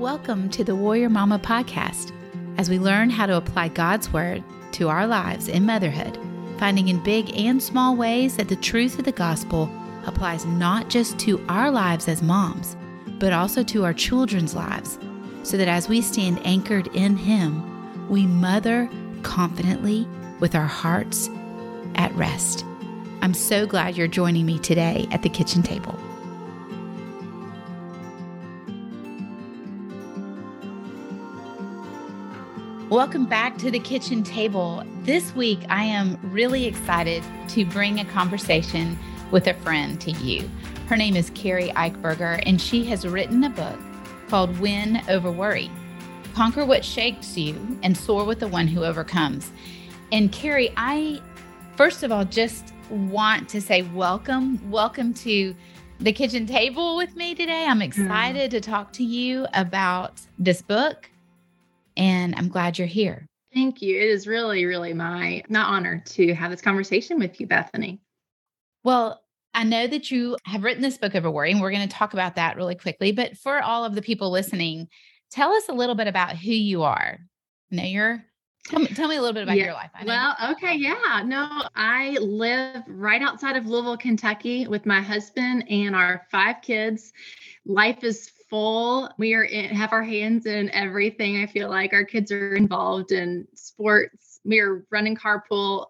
Welcome to the Warrior Mama podcast as we learn how to apply God's Word to our lives in motherhood, finding in big and small ways that the truth of the gospel applies not just to our lives as moms, but also to our children's lives, so that as we stand anchored in Him, we mother confidently with our hearts at rest. I'm so glad you're joining me today at the kitchen table. Welcome back to the kitchen table. This week, I am really excited to bring a conversation with a friend to you. Her name is Keri Eichberger, and she has written a book called Win Over Worry Conquer What Shakes You and Soar with the One Who Overcomes. And Keri, I first of all just want to say welcome. Welcome to the kitchen table with me today. I'm excited mm. to talk to you about this book and I'm glad you're here. Thank you. It is really, really my, my honor to have this conversation with you, Bethany. Well, I know that you have written this book over worry, and we're going to talk about that really quickly. But for all of the people listening, tell us a little bit about who you are. You know, you're Tell me, tell me a little bit about yeah. your life. well, okay, yeah. No, I live right outside of Louisville, Kentucky with my husband and our five kids. Life is full. We are in, have our hands in everything. I feel like our kids are involved in sports. We are running carpool,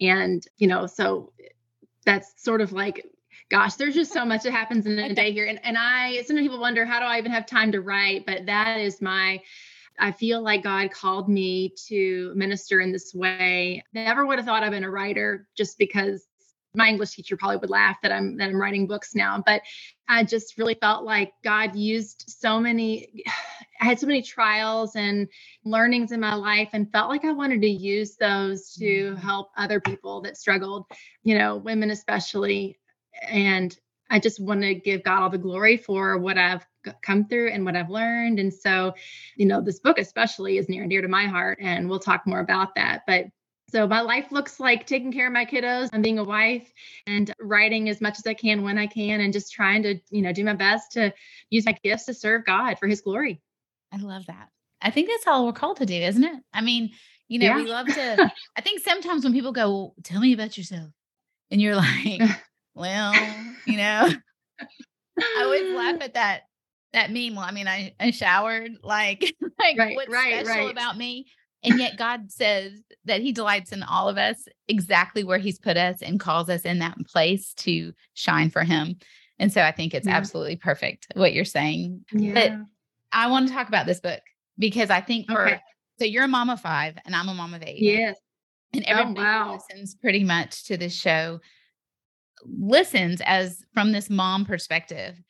and you know, so that's sort of like gosh, there's just so much that happens in a day here. And and I sometimes people wonder how do I even have time to write? But that is my I feel like God called me to minister in this way. Never would have thought I've been a writer just because my English teacher probably would laugh that I'm that I'm writing books now, but I just really felt like God used so many I had so many trials and learnings in my life and felt like I wanted to use those to mm-hmm. help other people that struggled, you know, women especially. And I just want to give God all the glory for what I've come through and what I've learned. And so, you know, this book especially is near and dear to my heart and we'll talk more about that. But so my life looks like taking care of my kiddos and being a wife and writing as much as I can when I can and just trying to, you know, do my best to use my gifts to serve God for his glory. I love that. I think that's all we're called to do, isn't it? I mean, you know, yeah. we love to I think sometimes when people go, well, "Tell me about yourself." And you're like, "Well, you know, I always laugh at that that meme. Well, I mean, I, I showered like like right, what's right, special right. about me? And yet God says that he delights in all of us exactly where he's put us and calls us in that place to shine for him. And so I think it's yeah. absolutely perfect what you're saying. Yeah. But I want to talk about this book because I think for okay. so you're a mom of five and I'm a mom of eight. Yes. And oh, everybody oh, wow. listens pretty much to this show listens as from this mom perspective.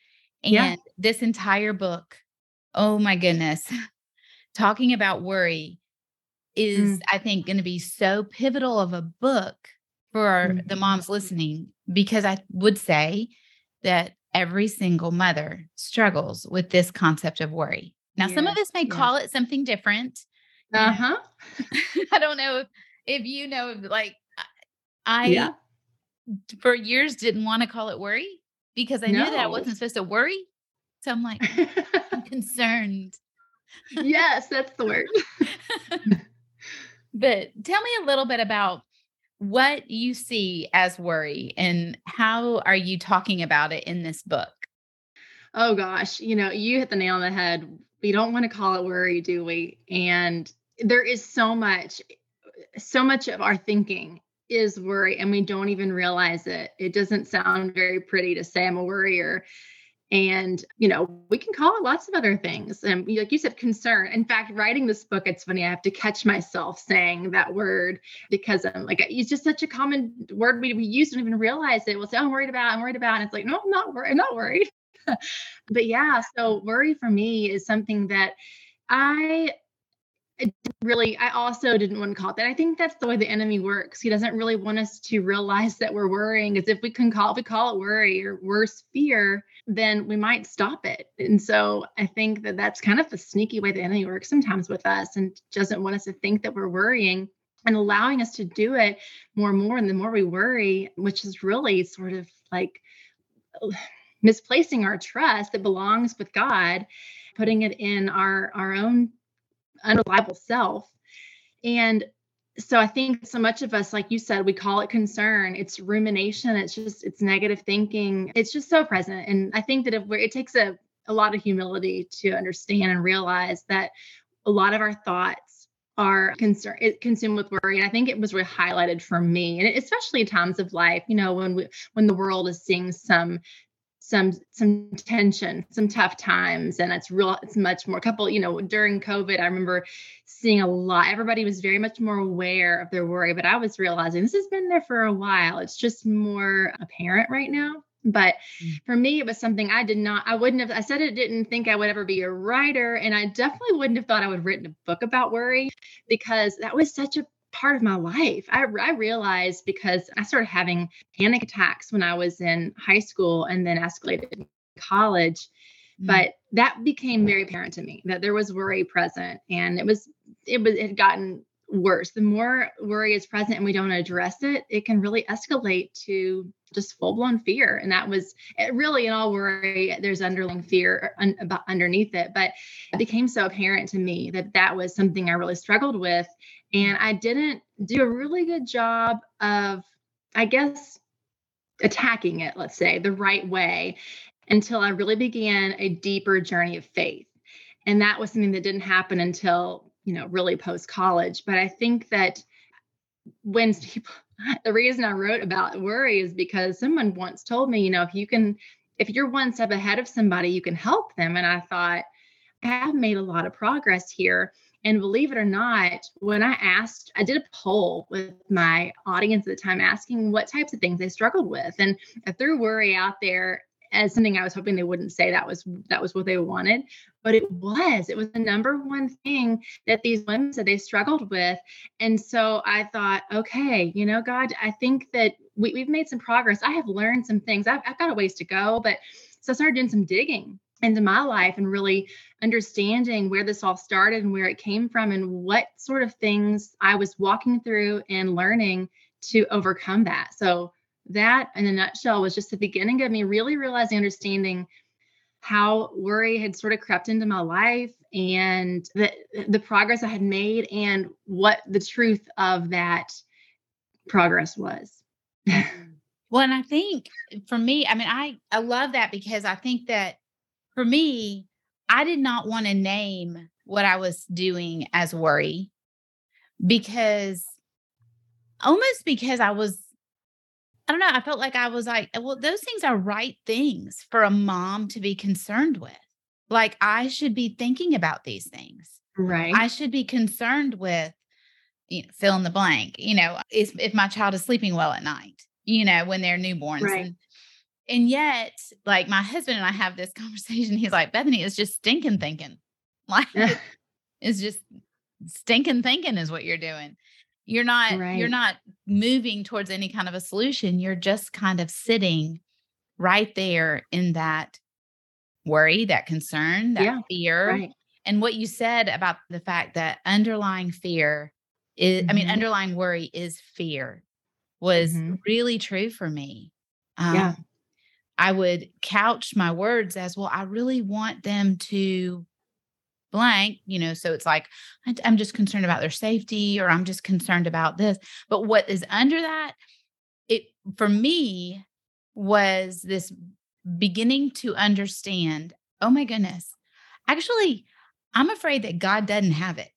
And yeah. this entire book, oh my goodness, talking about worry is mm. I think going to be so pivotal of a book for mm. the moms listening because I would say that every single mother struggles with this concept of worry. Now, yeah. some of us may yeah. call it something different. Uh huh. I don't know if, if you know, like I, yeah. for years didn't want to call it worry because I no. knew that I wasn't supposed to worry. So I'm like, I'm concerned. yes, that's the word. But tell me a little bit about what you see as worry and how are you talking about it in this book? Oh gosh, you know, you hit the nail on the head. We don't want to call it worry, do we? And there is so much so much of our thinking is worry and we don't even realize it. It doesn't sound very pretty to say I'm a worrier and you know we can call it lots of other things. And like you said concern. In fact writing this book it's funny i have to catch myself saying that word because i'm like it's just such a common word we, we use don't even realize it. We'll say oh, i'm worried about i'm worried about and it's like no i'm not worried i'm not worried. But yeah so worry for me is something that i really i also didn't want to call it that. I think that's the way the enemy works. He doesn't really want us to realize that we're worrying as if we can call if we call it worry or worse fear then we might stop it. And so i think that that's kind of the sneaky way the enemy works sometimes with us and doesn't want us to think that we're worrying and allowing us to do it more and more. And the more we worry which is really sort of like misplacing our trust that belongs with god putting it in our our own unreliable self. And so I think so much of us, like you said, we call it concern. It's rumination. It's just it's negative thinking. It's just so present. And I think that if we're, it takes a a lot of humility to understand and realize that a lot of our thoughts are concerned consumed with worry and i think it was really highlighted for me and especially in times of life you know when we when the world is seeing some some some tension some tough times and it's real it's much more couple you know during covid i remember seeing a lot everybody was very much more aware of their worry but i was realizing this has been there for a while it's just more apparent right now but mm. for me, it was something I did not, I wouldn't have, I said I didn't think I would ever be a writer. And I definitely wouldn't have thought I would have written a book about worry because that was such a part of my life. I, I realized because I started having panic attacks when I was in high school and then escalated in college. Mm. But that became very apparent to me that there was worry present and it was, it was, it had gotten worse. The more worry is present and we don't address it, it can really escalate to just full blown fear. And that was really in all worry, there's underlying fear un- underneath it. But it became so apparent to me that that was something I really struggled with. And I didn't do a really good job of, I guess, attacking it, let's say, the right way until I really began a deeper journey of faith. And that was something that didn't happen until, you know, really post college. But I think that when people, the reason I wrote about worry is because someone once told me, you know, if you can, if you're one step ahead of somebody, you can help them. And I thought, I have made a lot of progress here. And believe it or not, when I asked, I did a poll with my audience at the time asking what types of things they struggled with. And I threw worry out there as something I was hoping they wouldn't say that was that was what they wanted, but it was. It was the number one thing that these women said they struggled with. And so I thought, okay, you know, God, I think that we, we've made some progress. I have learned some things. I've, I've got a ways to go, but so I started doing some digging into my life and really understanding where this all started and where it came from and what sort of things I was walking through and learning to overcome that. So that in a nutshell was just the beginning of me really realizing understanding how worry had sort of crept into my life and the the progress I had made and what the truth of that progress was. Mm-hmm. well, and I think for me, I mean, I I love that because I think that for me, I did not want to name what I was doing as worry because almost because I was I don't know. I felt like I was like, well, those things are right things for a mom to be concerned with. Like, I should be thinking about these things. Right. I should be concerned with, you know, fill in the blank, you know, is, if my child is sleeping well at night, you know, when they're newborns. Right. And, and yet, like, my husband and I have this conversation. He's like, Bethany, is just stinking thinking. Like, it's just stinking thinking is what you're doing you're not right. you're not moving towards any kind of a solution you're just kind of sitting right there in that worry that concern that yeah, fear right. and what you said about the fact that underlying fear is mm-hmm. i mean mm-hmm. underlying worry is fear was mm-hmm. really true for me um, yeah i would couch my words as well i really want them to blank, you know, so it's like, I'm just concerned about their safety or I'm just concerned about this. But what is under that, it for me was this beginning to understand, oh my goodness, actually, I'm afraid that God doesn't have it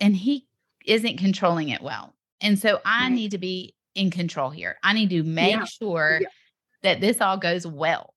and he isn't controlling it well. And so I right. need to be in control here. I need to make yeah. sure yeah. That this all goes well.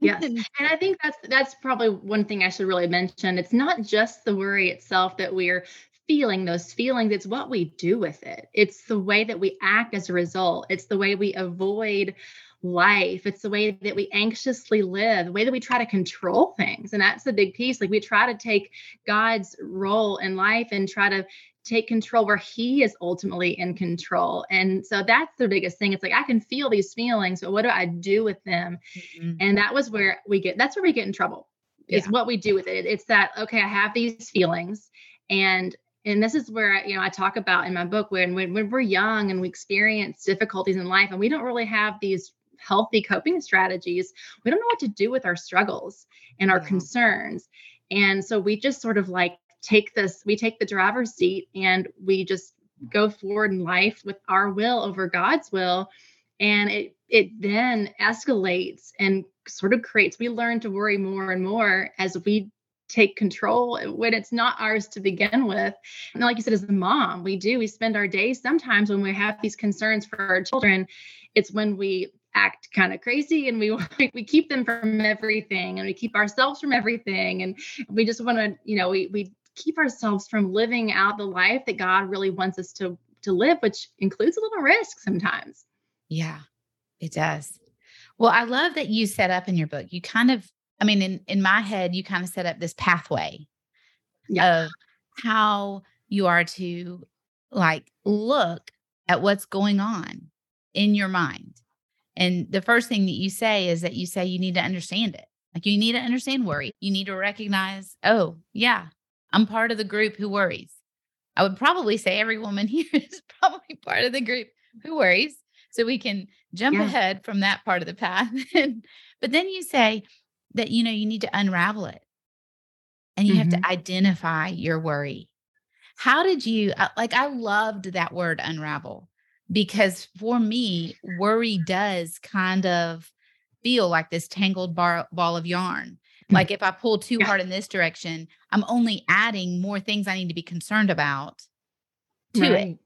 Yes and i think that's that's probably one thing i should really mention it's not just the worry itself that we're feeling those feelings it's what we do with it. It's the way that we act as a result it's the way we avoid life it's the way that we anxiously live the way that we try to control things and that's the big piece like we try to take god's role in life and try to take control where he is ultimately in control. And so that's the biggest thing. It's like I can feel these feelings, but what do I do with them? Mm-hmm. And that was where we get that's where we get in trouble. Is yeah. what we do with it. It's that okay, I have these feelings and and this is where you know I talk about in my book when, when when we're young and we experience difficulties in life and we don't really have these healthy coping strategies, we don't know what to do with our struggles and our concerns. And so we just sort of like take this, we take the driver's seat and we just go forward in life with our will over God's will. And it it then escalates and sort of creates, we learn to worry more and more as we take control when it's not ours to begin with. And like you said, as a mom, we do, we spend our days sometimes when we have these concerns for our children, it's when we act kind of crazy and we we keep them from everything and we keep ourselves from everything and we just want to you know we we keep ourselves from living out the life that God really wants us to to live which includes a little risk sometimes. Yeah it does. Well i love that you set up in your book you kind of i mean in in my head you kind of set up this pathway yeah. of how you are to like look at what's going on in your mind and the first thing that you say is that you say you need to understand it. Like you need to understand worry. You need to recognize, oh, yeah, I'm part of the group who worries. I would probably say every woman here is probably part of the group who worries. So we can jump yeah. ahead from that part of the path. but then you say that, you know, you need to unravel it and you mm-hmm. have to identify your worry. How did you, uh, like, I loved that word unravel because for me, worry does kind of feel like this tangled bar, ball of yarn. Hmm. Like if I pull too yeah. hard in this direction, I'm only adding more things I need to be concerned about to right. it.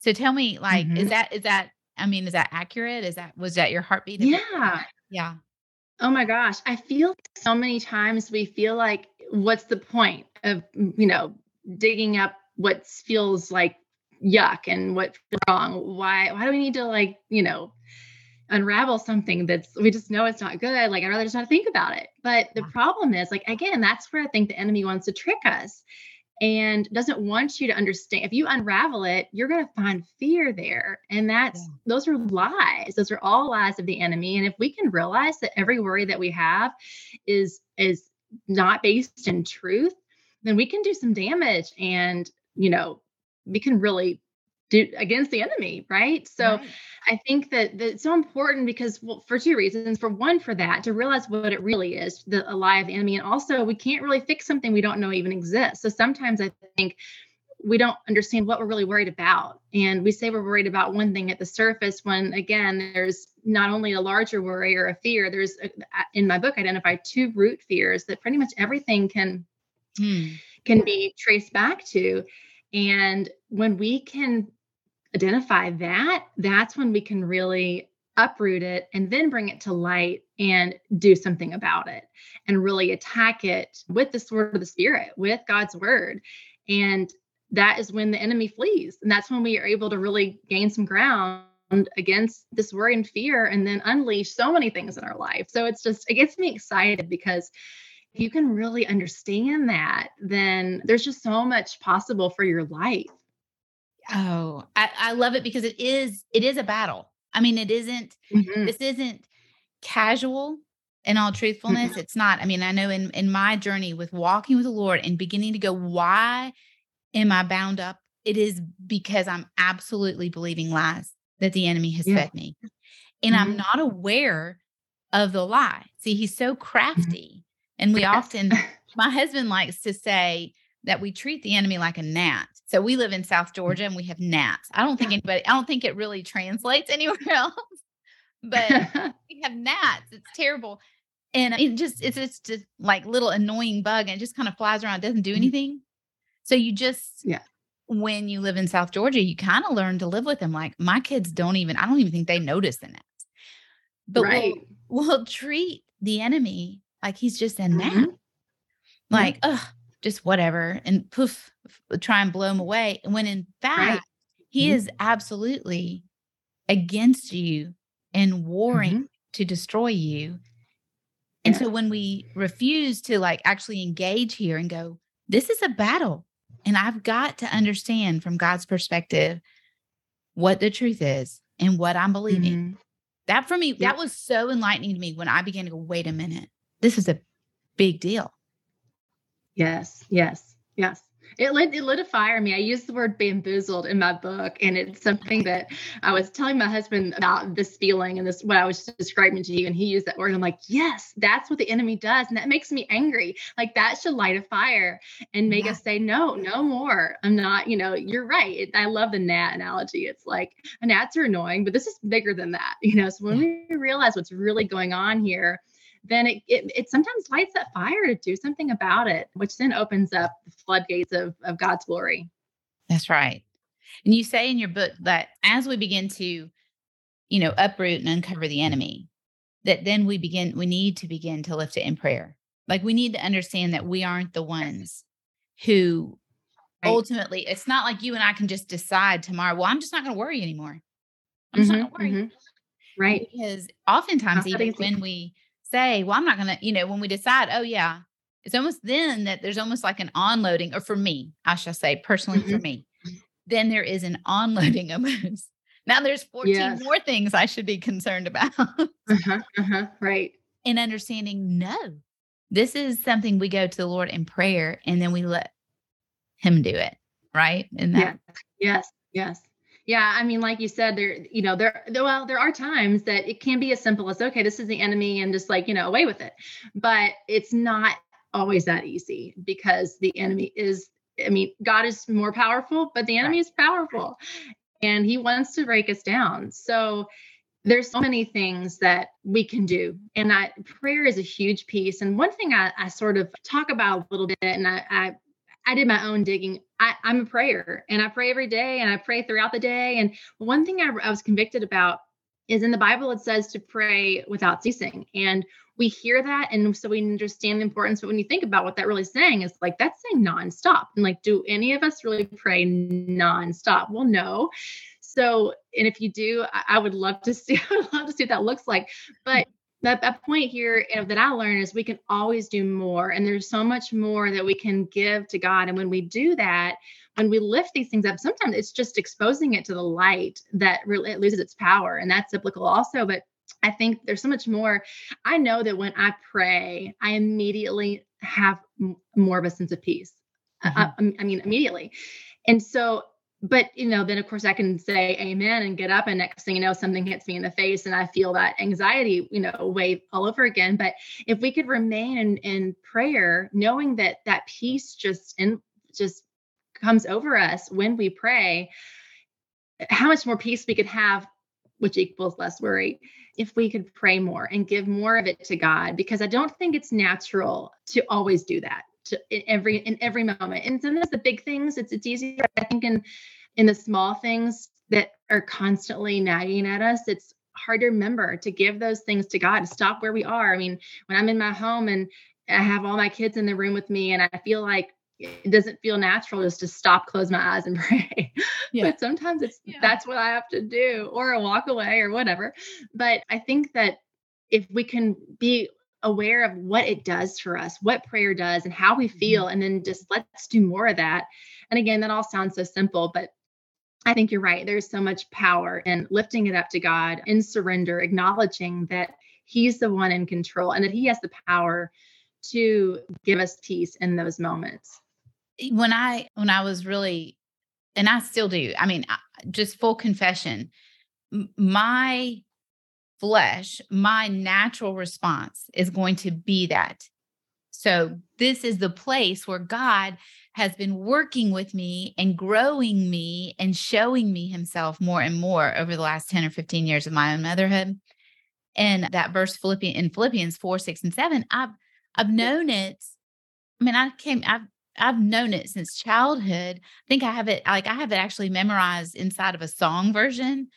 So tell me, like, mm-hmm. is that is that I mean, is that accurate? Is that was that your heartbeat? Yeah. Yeah. Oh my gosh. I feel so many times we feel like what's the point of, you know, digging up what feels like yuck and what's wrong? Why why do we need to like you know unravel something that's we just know it's not good like i'd rather just not think about it. But the problem is like again that's where i think the enemy wants to trick us and doesn't want you to understand if you unravel it you're going to find fear there. And that's yeah. those are lies. Those are all lies of the enemy. And if we can realize that every worry that we have is is not based in truth then we can do some damage and you know we can really do against the enemy right? So right. i think that, it's so important because well for two reasons. For one for that to realize what it really is the a lie of the enemy. And also we can't really fix something we don't know even exists. So sometimes i think we don't understand what we're really worried about. And we say we're worried about one thing at the surface when again there's not only a larger worry or a fear there's a, in my book identify two root fears that pretty much everything can hmm. can be traced back to. And when we can identify that, that's when we can really uproot it and then bring it to light and do something about it and really attack it with the sword of the spirit, with God's word. And that is when the enemy flees. And that's when we are able to really gain some ground against this worry and fear and then unleash so many things in our life. So it's just, it gets me excited because if you can really understand that, then there's just so much possible for your life. Oh, I, I love it because it is it is a battle. I mean, it isn't mm-hmm. this isn't casual in all truthfulness. Mm-hmm. It's not. I mean, I know in in my journey with walking with the Lord and beginning to go, why am I bound up? It is because I'm absolutely believing lies that the enemy has yeah. fed me. And mm-hmm. I'm not aware of the lie. See, he's so mm-hmm. crafty and we often, my husband likes to say that we treat the enemy like a gnat. So we live in South Georgia and we have gnats. I don't think anybody, I don't think it really translates anywhere else, but we have gnats. It's terrible. And it just, it's, it's just like little annoying bug and it just kind of flies around, doesn't do mm-hmm. anything. So you just, yeah. When you live in South Georgia, you kind of learn to live with them. Like my kids don't even, I don't even think they notice the gnats. But right. we'll, we'll treat the enemy like he's just a gnat. Mm-hmm. Like, mm-hmm. ugh, just whatever. And poof, try and blow him away. And when in fact, right. he mm-hmm. is absolutely against you and warring mm-hmm. to destroy you. And yeah. so when we refuse to like actually engage here and go, this is a battle. And I've got to understand from God's perspective what the truth is and what I'm believing. Mm-hmm. That for me, yeah. that was so enlightening to me when I began to go, wait a minute this is a big deal. Yes, yes, yes. it lit it lit a fire in me. I used the word bamboozled in my book, and it's something that I was telling my husband about this feeling and this what I was describing to you, and he used that word. And I'm like, yes, that's what the enemy does, and that makes me angry. Like that should light a fire and make yeah. us say, no, no more. I'm not. You know, you're right. It, I love the gnat analogy. It's like gnats are annoying, but this is bigger than that. You know, so when we realize what's really going on here then it, it, it sometimes lights that fire to do something about it, which then opens up the floodgates of, of God's glory. That's right. And you say in your book that as we begin to, you know, uproot and uncover the enemy, that then we begin, we need to begin to lift it in prayer. Like we need to understand that we aren't the ones who right. ultimately, it's not like you and I can just decide tomorrow, well, I'm just not going to worry anymore. I'm mm-hmm, not going to worry. Mm-hmm. Right. Because oftentimes, even when we say, well, I'm not going to, you know, when we decide, oh, yeah, it's almost then that there's almost like an onloading, or for me, I shall say personally mm-hmm. for me, then there is an onloading of moves. Now there's 14 yes. more things I should be concerned about. uh-huh, uh-huh, right. And understanding, no, this is something we go to the Lord in prayer and then we let Him do it. Right. And that. Yes. Yes. Yeah, I mean, like you said, there, you know, there, well, there are times that it can be as simple as, okay, this is the enemy, and just like, you know, away with it. But it's not always that easy because the enemy is, I mean, God is more powerful, but the enemy right. is powerful, and He wants to break us down. So there's so many things that we can do and I, prayer is a huge piece and one thing I, I sort of talk about a little bit and I, I I did my own digging. I, am a prayer and I pray every day and I pray throughout the day. And one thing I, I was convicted about is in the Bible, it says to pray without ceasing. And we hear that. And so we understand the importance. But when you think about what that really saying is like, that's saying nonstop. And like, do any of us really pray nonstop? Well, no. So, and if you do, I, I would love to see, I would love to see what that looks like. But that, that point here you know, that I learned is we can always do more. And there's so much more that we can give to God. And when we do that, when we lift these things up, sometimes it's just exposing it to the light that really, it loses its power. And that's biblical also. But I think there's so much more. I know that when I pray, I immediately have more of a sense of peace. Mm-hmm. I, I mean, immediately. And so but you know then of course i can say amen and get up and next thing you know something hits me in the face and i feel that anxiety you know wave all over again. But if we could remain in, in prayer knowing that that peace just in just comes over us when we pray how much more peace we could have which equals less worry if we could pray more and give more of it to god because i don't think it's natural to always do that to in every in every moment. And sometimes the big things, it's it's easier. I think in in the small things that are constantly nagging at us, it's hard to remember to give those things to God, to stop where we are. I mean, when I'm in my home and I have all my kids in the room with me and I feel like it doesn't feel natural just to stop, close my eyes and pray. Yeah. but sometimes it's yeah. that's what I have to do or a walk away or whatever. But I think that if we can be aware of what it does for us, what prayer does, and how we mm-hmm. feel, and then just let's do more of that. And again, that all sounds so simple, but I think you're right. There's so much power in lifting it up to God in surrender, acknowledging that He's the one in control and that He has the power to give us peace in those moments. When I when I was really, and I still do. I mean, just full confession, my flesh, my natural response is going to be that. So, this is the place where God has been working with me and growing me and showing me himself more and more over the last 10 or 15 years of my own motherhood. And that verse Philippians in Philippians 4, 6, and 7, I've I've known it. I mean, I came, I've I've known it since childhood. I think I have it like I have it actually memorized inside of a song version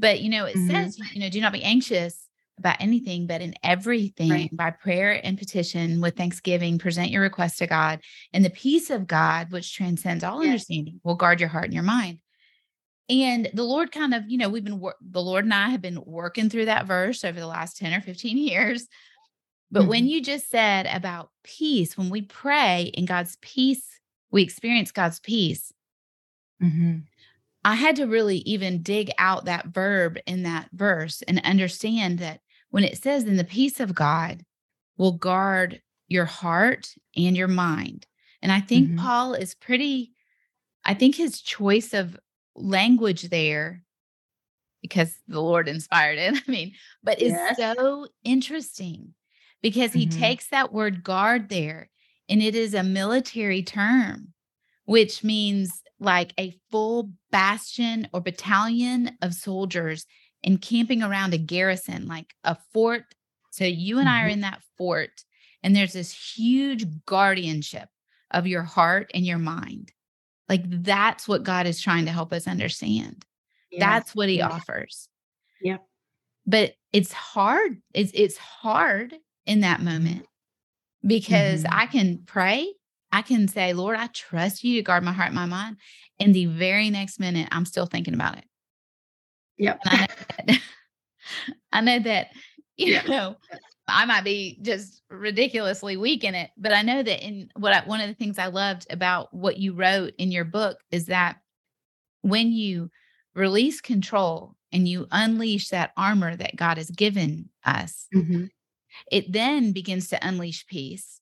but, you know, it mm-hmm. says, you know, do not be anxious about anything, but in everything right. by prayer and petition with thanksgiving, present your request to God. And the peace of God, which transcends all yes. understanding, will guard your heart and your mind. And the Lord kind of, you know, we've been, the Lord and I have been working through that verse over the last 10 or 15 years. But mm-hmm. when you just said about peace, when we pray in God's peace, we experience God's peace. Mm-hmm. I had to really even dig out that verb in that verse and understand that when it says, in the peace of God will guard your heart and your mind, And I think mm-hmm. Paul is pretty, I think his choice of language there, because the Lord inspired it, I mean, but yes. is so interesting because he mm-hmm. takes that word guard there and it is a military term, which means like a full bastion or battalion of soldiers encamping around a garrison, like a fort. So you and mm-hmm. I are mm-hmm. in that fort, and there's this huge guardianship of your heart and your mind. Like that's what God is trying to help us understand. That's what he yeah. offers. Yeah. But it's hard. It's it's hard in that moment because mm-hmm. I can pray. I can say, Lord, I trust you to guard my heart and my mind. And the very next minute, I'm still thinking about it. Yep. I know, that, I know that, you yep. know, I might be just ridiculously weak in it, but I know that in what I, one of the things I loved about what you wrote in your book is that when you release control and you unleash that armor that God has given us, mm-hmm. it then begins to unleash peace.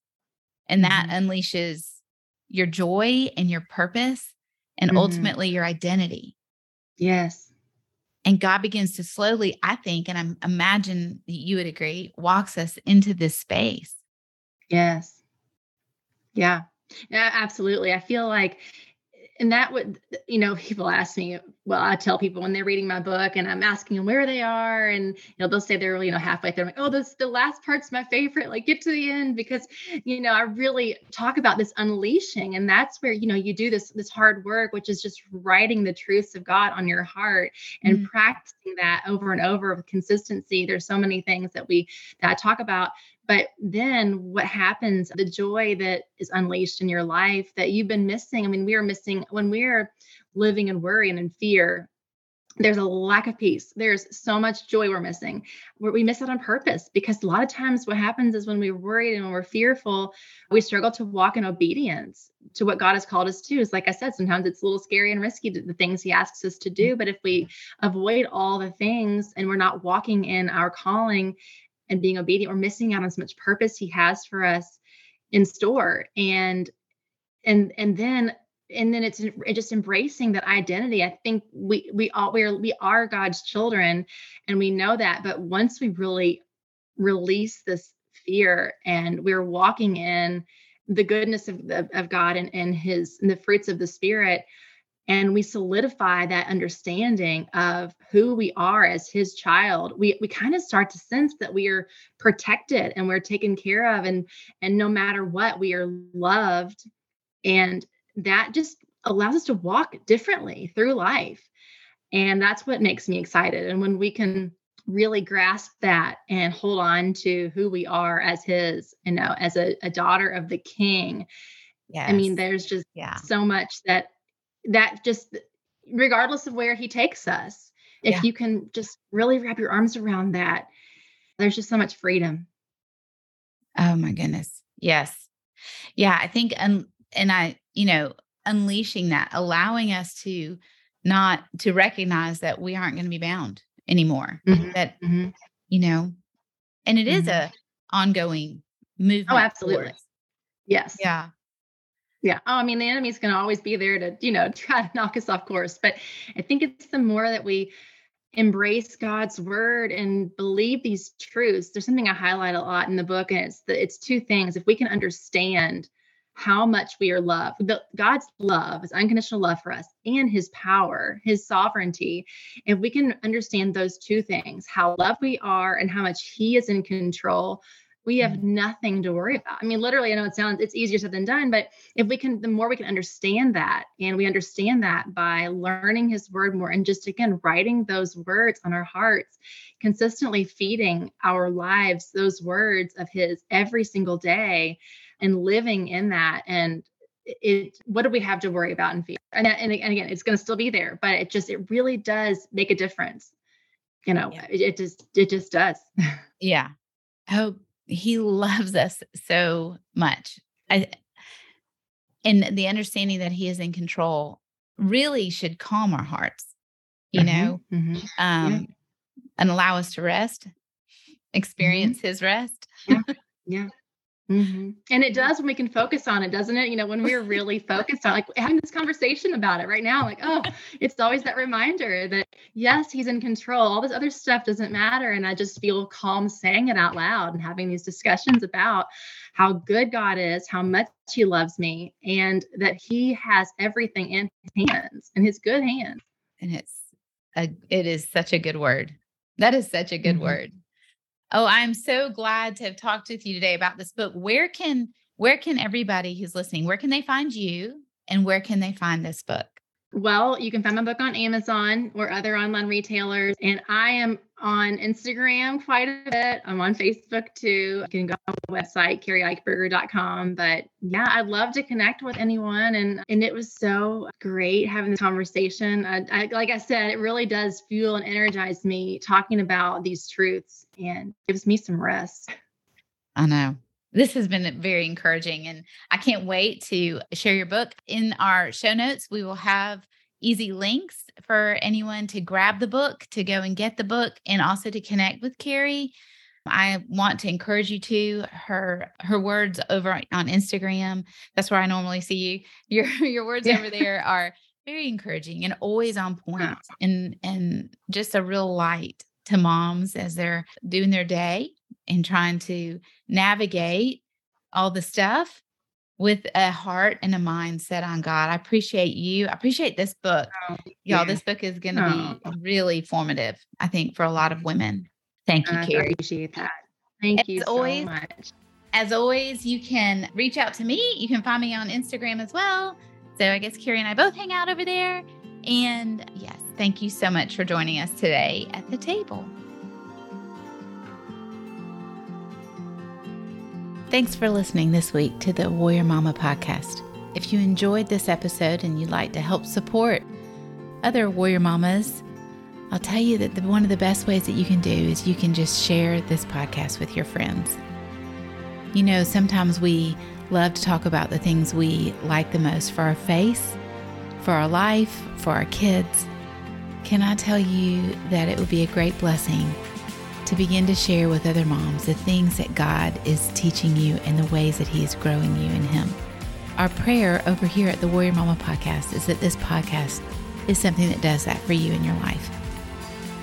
And mm-hmm. that unleashes your joy and your purpose and mm-hmm. ultimately your identity. Yes. And God begins to slowly, I think, and I imagine that you would agree, walks us into this space. Yes. Yeah. Yeah, absolutely. I feel like and that would you know people ask me well i tell people when they're reading my book and i'm asking them where they are and you know they'll say they're you know halfway through I'm like oh this the last part's my favorite like get to the end because you know i really talk about this unleashing and that's where you know you do this this hard work which is just writing the truths of god on your heart and mm-hmm. practicing that over and over with consistency there's so many things that we that i talk about but then what happens, the joy that is unleashed in your life that you've been missing. I mean, we are missing when we're living in worry and in fear. There's a lack of peace. There's so much joy we're missing. We miss it on purpose because a lot of times what happens is when we're worried and when we're fearful, we struggle to walk in obedience to what God has called us to. Is like I said, sometimes it's a little scary and risky to the things He asks us to do. But if we mm-hmm. avoid all the things and we're not walking in our calling and being obedient, we're missing out on so much purpose he has for us in store. And and and then and then it's just embracing that identity. I think we we all we are we are God's children and we know that. But once we really release this fear and we're walking in the goodness of, of, God and, and his and the fruits of the spirit, and we solidify that understanding of who we are as his child we we kind of start to sense that we are protected and we're taken care of and and no matter what we are loved and that just allows us to walk differently through life and that's what makes me excited and when we can really grasp that and hold on to who we are as his you know as a, a daughter of the king yes. i mean there's just yeah. so much that that just regardless of where he takes us if yeah. you can just really wrap your arms around that there's just so much freedom oh my goodness yes yeah i think and and i you know unleashing that allowing us to not to recognize that we aren't going to be bound anymore mm-hmm. that mm-hmm. you know and it mm-hmm. is a ongoing oh, movement oh absolutely yes yeah yeah. Oh, I mean, the enemy's going to always be there to, you know, try to knock us off course. But I think it's the more that we embrace God's word and believe these truths. There's something I highlight a lot in the book, and it's the, it's two things. If we can understand how much we are loved, the, God's love is unconditional love for us, and His power, His sovereignty. If we can understand those two things, how loved we are and how much He is in control, we have mm-hmm. nothing to worry about. I mean, literally, I know it sounds it's easier said than done, but if we can, the more we can understand that, and we understand that by learning His Word more, and just again writing those words on our hearts, consistently feeding our lives those words of His every single day, and living in that, and it what do we have to worry about in fear? And, and, and again, it's going to still be there, but it just it really does make a difference. You know, yeah. it, it just it just does. Yeah. Oh, he loves us so much. I, and the understanding that he is in control really should calm our hearts, you mm-hmm, know, mm-hmm. Um, yeah. and allow us to rest, mm-hmm. experience mm-hmm. his rest. yeah. Yeah. Mm-hmm. And it does when we can focus on it, doesn't it? You know, when we're really focused on like having this conversation about it right now, like, oh, it's always that reminder that yes, he's in control. All this other stuff doesn't matter. And I just feel calm saying it out loud and having these discussions about how good God is, how much he loves me, and that he has everything in his hands, in his good hands. And it's a it is such a good word. That is such a good mm-hmm. word. Oh, I'm so glad to have talked with you today about this book. Where can where can everybody who's listening, where can they find you and where can they find this book? Well, you can find my book on Amazon or other online retailers. And I am on Instagram quite a bit. I'm on Facebook too. You can go on the website, kerieichberger.com. But yeah, I'd love to connect with anyone. And and it was so great having this conversation. I, I, like I said, it really does fuel and energize me talking about these truths and gives me some rest. I know this has been very encouraging and I can't wait to share your book. In our show notes, we will have easy links for anyone to grab the book, to go and get the book, and also to connect with Keri. I want to encourage you to her her words over on Instagram. That's where I normally see you. Your your words yeah. over there are very encouraging and always on point and and just a real light to moms as they're doing their day and trying to navigate all the stuff with a heart and a mind set on God. I appreciate you. I appreciate this book. Oh, Y'all, this book is going to oh. be really formative, I think, for a lot of women. Thank you, I Keri. appreciate that. Thank as you so always, much. As always, you can reach out to me. You can find me on Instagram as well. So I guess Keri and I both hang out over there. And yes, thank you so much for joining us today at the table. Thanks for listening this week to the Warrior Mama podcast. If you enjoyed this episode and you'd like to help support other Warrior Mamas, I'll tell you that the, one of the best ways that you can do is you can just share this podcast with your friends. You know, sometimes we love to talk about the things we like the most for our face, for our life, for our kids. Can I tell you that it would be a great blessing to begin to share with other moms the things that God is teaching you and the ways that He is growing you in Him. Our prayer over here at the Warrior Mama podcast is that this podcast is something that does that for you in your life.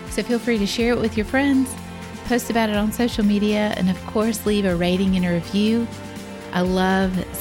So feel free to share it with your friends, post about it on social media, and of course, leave a rating and a review. I love